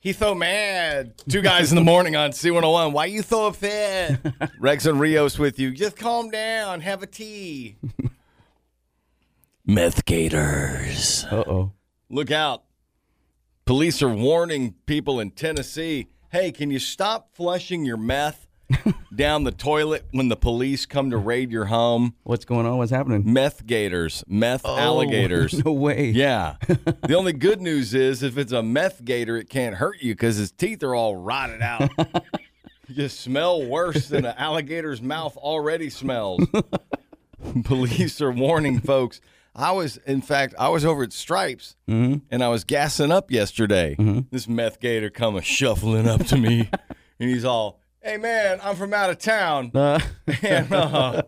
He so mad. Two guys in the morning on C101. Why you so upset? Rex and Rios with you. Just calm down. Have a tea. Meth gators. Uh oh. Look out. Police are warning people in Tennessee hey, can you stop flushing your meth down the toilet when the police come to raid your home? What's going on? What's happening? Meth gators, meth Oh, alligators. No way. Yeah. the only good news is if it's a meth gator, it can't hurt you because his teeth are all rotted out. you smell worse than an alligator's mouth already smells. Police are warning folks. I was, in fact, I was over at Stripes mm-hmm. and I was gassing up yesterday. Mm-hmm. This meth gator coming shuffling up to me and he's all, hey man, I'm from out of town. Uh, And uh,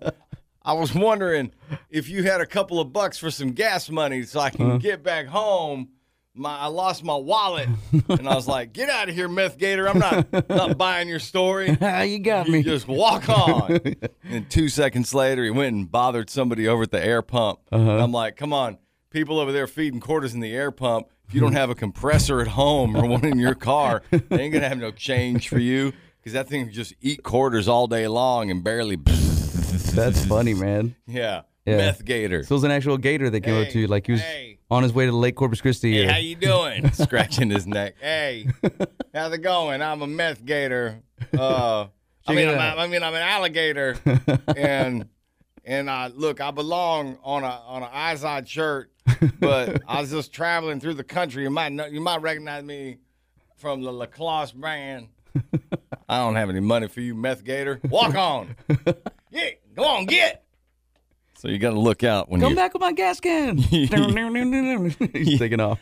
I was wondering if you had a couple of bucks for some gas money so I can get back home. My I lost my wallet, and I was like, "Get out of here, meth gator! I'm not not buying your story. you got You me. just walk on." and two seconds later, he went and bothered somebody over at the air pump. And I'm like, "Come on, people over there feeding quarters in the air pump. If you don't have a compressor at home or one in your car, they ain't gonna have no change for you." Because that thing just eat quarters all day long and barely That's funny, man. yeah. Yeah. Meth gator. So it was an actual gator that came up to you, like he was hey. on his way to Lake Corpus Christi. Hey, or- how you doing? Scratching his neck. Hey, how's it going? I'm a meth gator. Uh, I mean, I'm. I mean, I'm an alligator, and and I look, I belong on a on an Izod shirt, but I was just traveling through the country. You might know, you might recognize me from the Lacoste brand. I don't have any money for you, meth gator. Walk on. Yeah, go on, get. So you got to look out when you Come you back with my gas can. He's taking off.